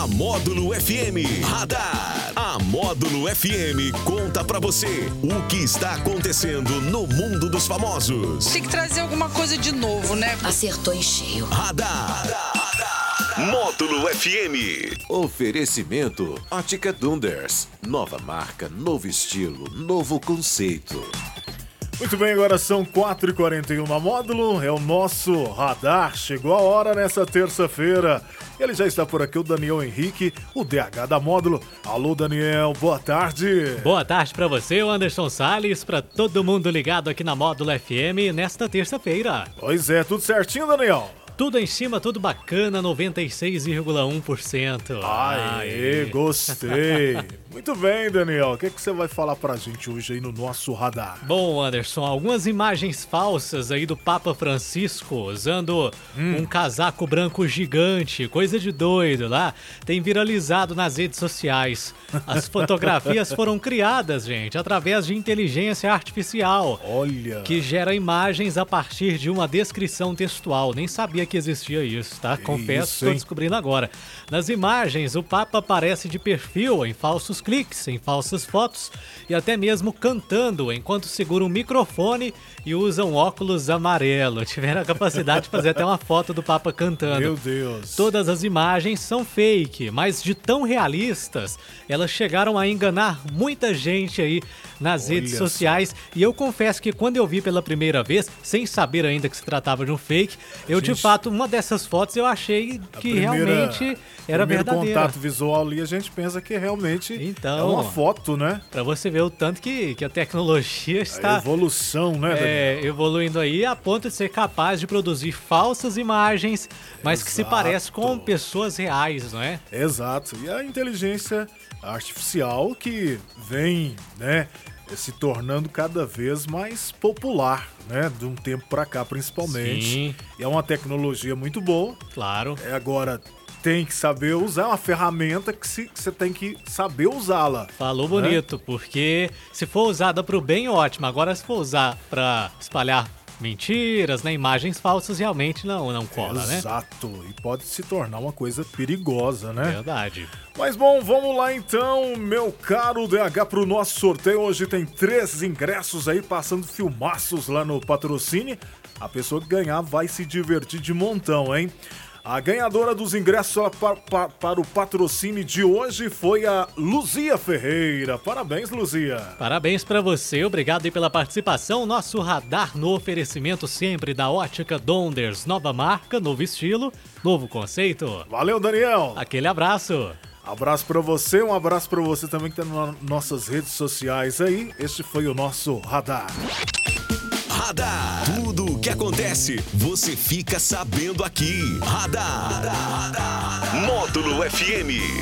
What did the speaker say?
na Módulo FM Radar. A Módulo FM conta pra você o que está acontecendo no mundo dos famosos. Tem que trazer alguma coisa de novo, né? Acertou em cheio. Radar. Módulo FM. Oferecimento Ótica Dunders. Nova marca, novo estilo, novo conceito. Muito bem, agora são 4h41 na módulo, é o nosso radar. Chegou a hora nessa terça-feira. Ele já está por aqui, o Daniel Henrique, o DH da módulo. Alô, Daniel, boa tarde. Boa tarde para você, Anderson Salles, para todo mundo ligado aqui na Módulo FM nesta terça-feira. Pois é, tudo certinho, Daniel? Tudo em cima, tudo bacana, 96,1%. Aê, gostei. Muito bem, Daniel. O que, é que você vai falar pra gente hoje aí no nosso radar? Bom, Anderson, algumas imagens falsas aí do Papa Francisco usando Hum. um casaco branco gigante, coisa de doido lá, tem viralizado nas redes sociais. As fotografias foram criadas, gente, através de inteligência artificial. Olha. Que gera imagens a partir de uma descrição textual. Nem sabia que existia isso, tá? Confesso, estou descobrindo agora. Nas imagens, o Papa aparece de perfil, em falsos cliques, em falsas fotos e até mesmo cantando enquanto segura um microfone e usa um óculos amarelo. Tiveram a capacidade de fazer até uma foto do Papa cantando. Meu Deus. Todas as imagens são fake, mas de tão realistas, elas chegaram a enganar muita gente aí nas Olha redes só. sociais. E eu confesso que quando eu vi pela primeira vez, sem saber ainda que se tratava de um fake, eu de Gente, uma dessas fotos eu achei que primeira- realmente era verdadeira. contato visual ali, a gente pensa que realmente Então. é uma foto, né? Pra você ver o tanto que, que a tecnologia A está evolução, né, é, evoluindo aí a ponto de ser capaz de produzir falsas imagens, mas que se Exato. parece com pessoas reais, não é? Exato. E a inteligência artificial que vem, né, se tornando cada vez mais popular, né, de um tempo pra cá principalmente. Sim. E é uma tecnologia muito boa. Claro. É agora tem que saber usar é uma ferramenta que se- que você tem que saber usá-la. Falou Né? bonito, porque se for usada pro bem, ótimo. Agora, se for usar pra espalhar mentiras, né, imagens falsas, realmente não, não cola, né? Exato. E pode se tornar uma coisa perigosa, né? Verdade. Mas bom, vamos lá então, meu caro DH, pro nosso sorteio. Hoje tem três ingressos aí passando filmaços lá no patrocínio. A pessoa que ganhar vai se divertir de montão, hein? A ganhadora dos ingressos ela, pa- pa- para o patrocínio de hoje foi a Luzia Ferreira. Parabéns, Luzia. Parabéns pra você, obrigado aí pela participação. Nosso radar no oferecimento sempre da Ótica Donders. Nova marca, novo estilo, novo conceito. Valeu, Daniel. Aquele abraço. Abraço pra você, um abraço pra você também que tá nas nossas redes sociais aí. Este foi o nosso radar. Radar. Tudo o que acontece, você fica sabendo aqui. Radar. Módulo FM.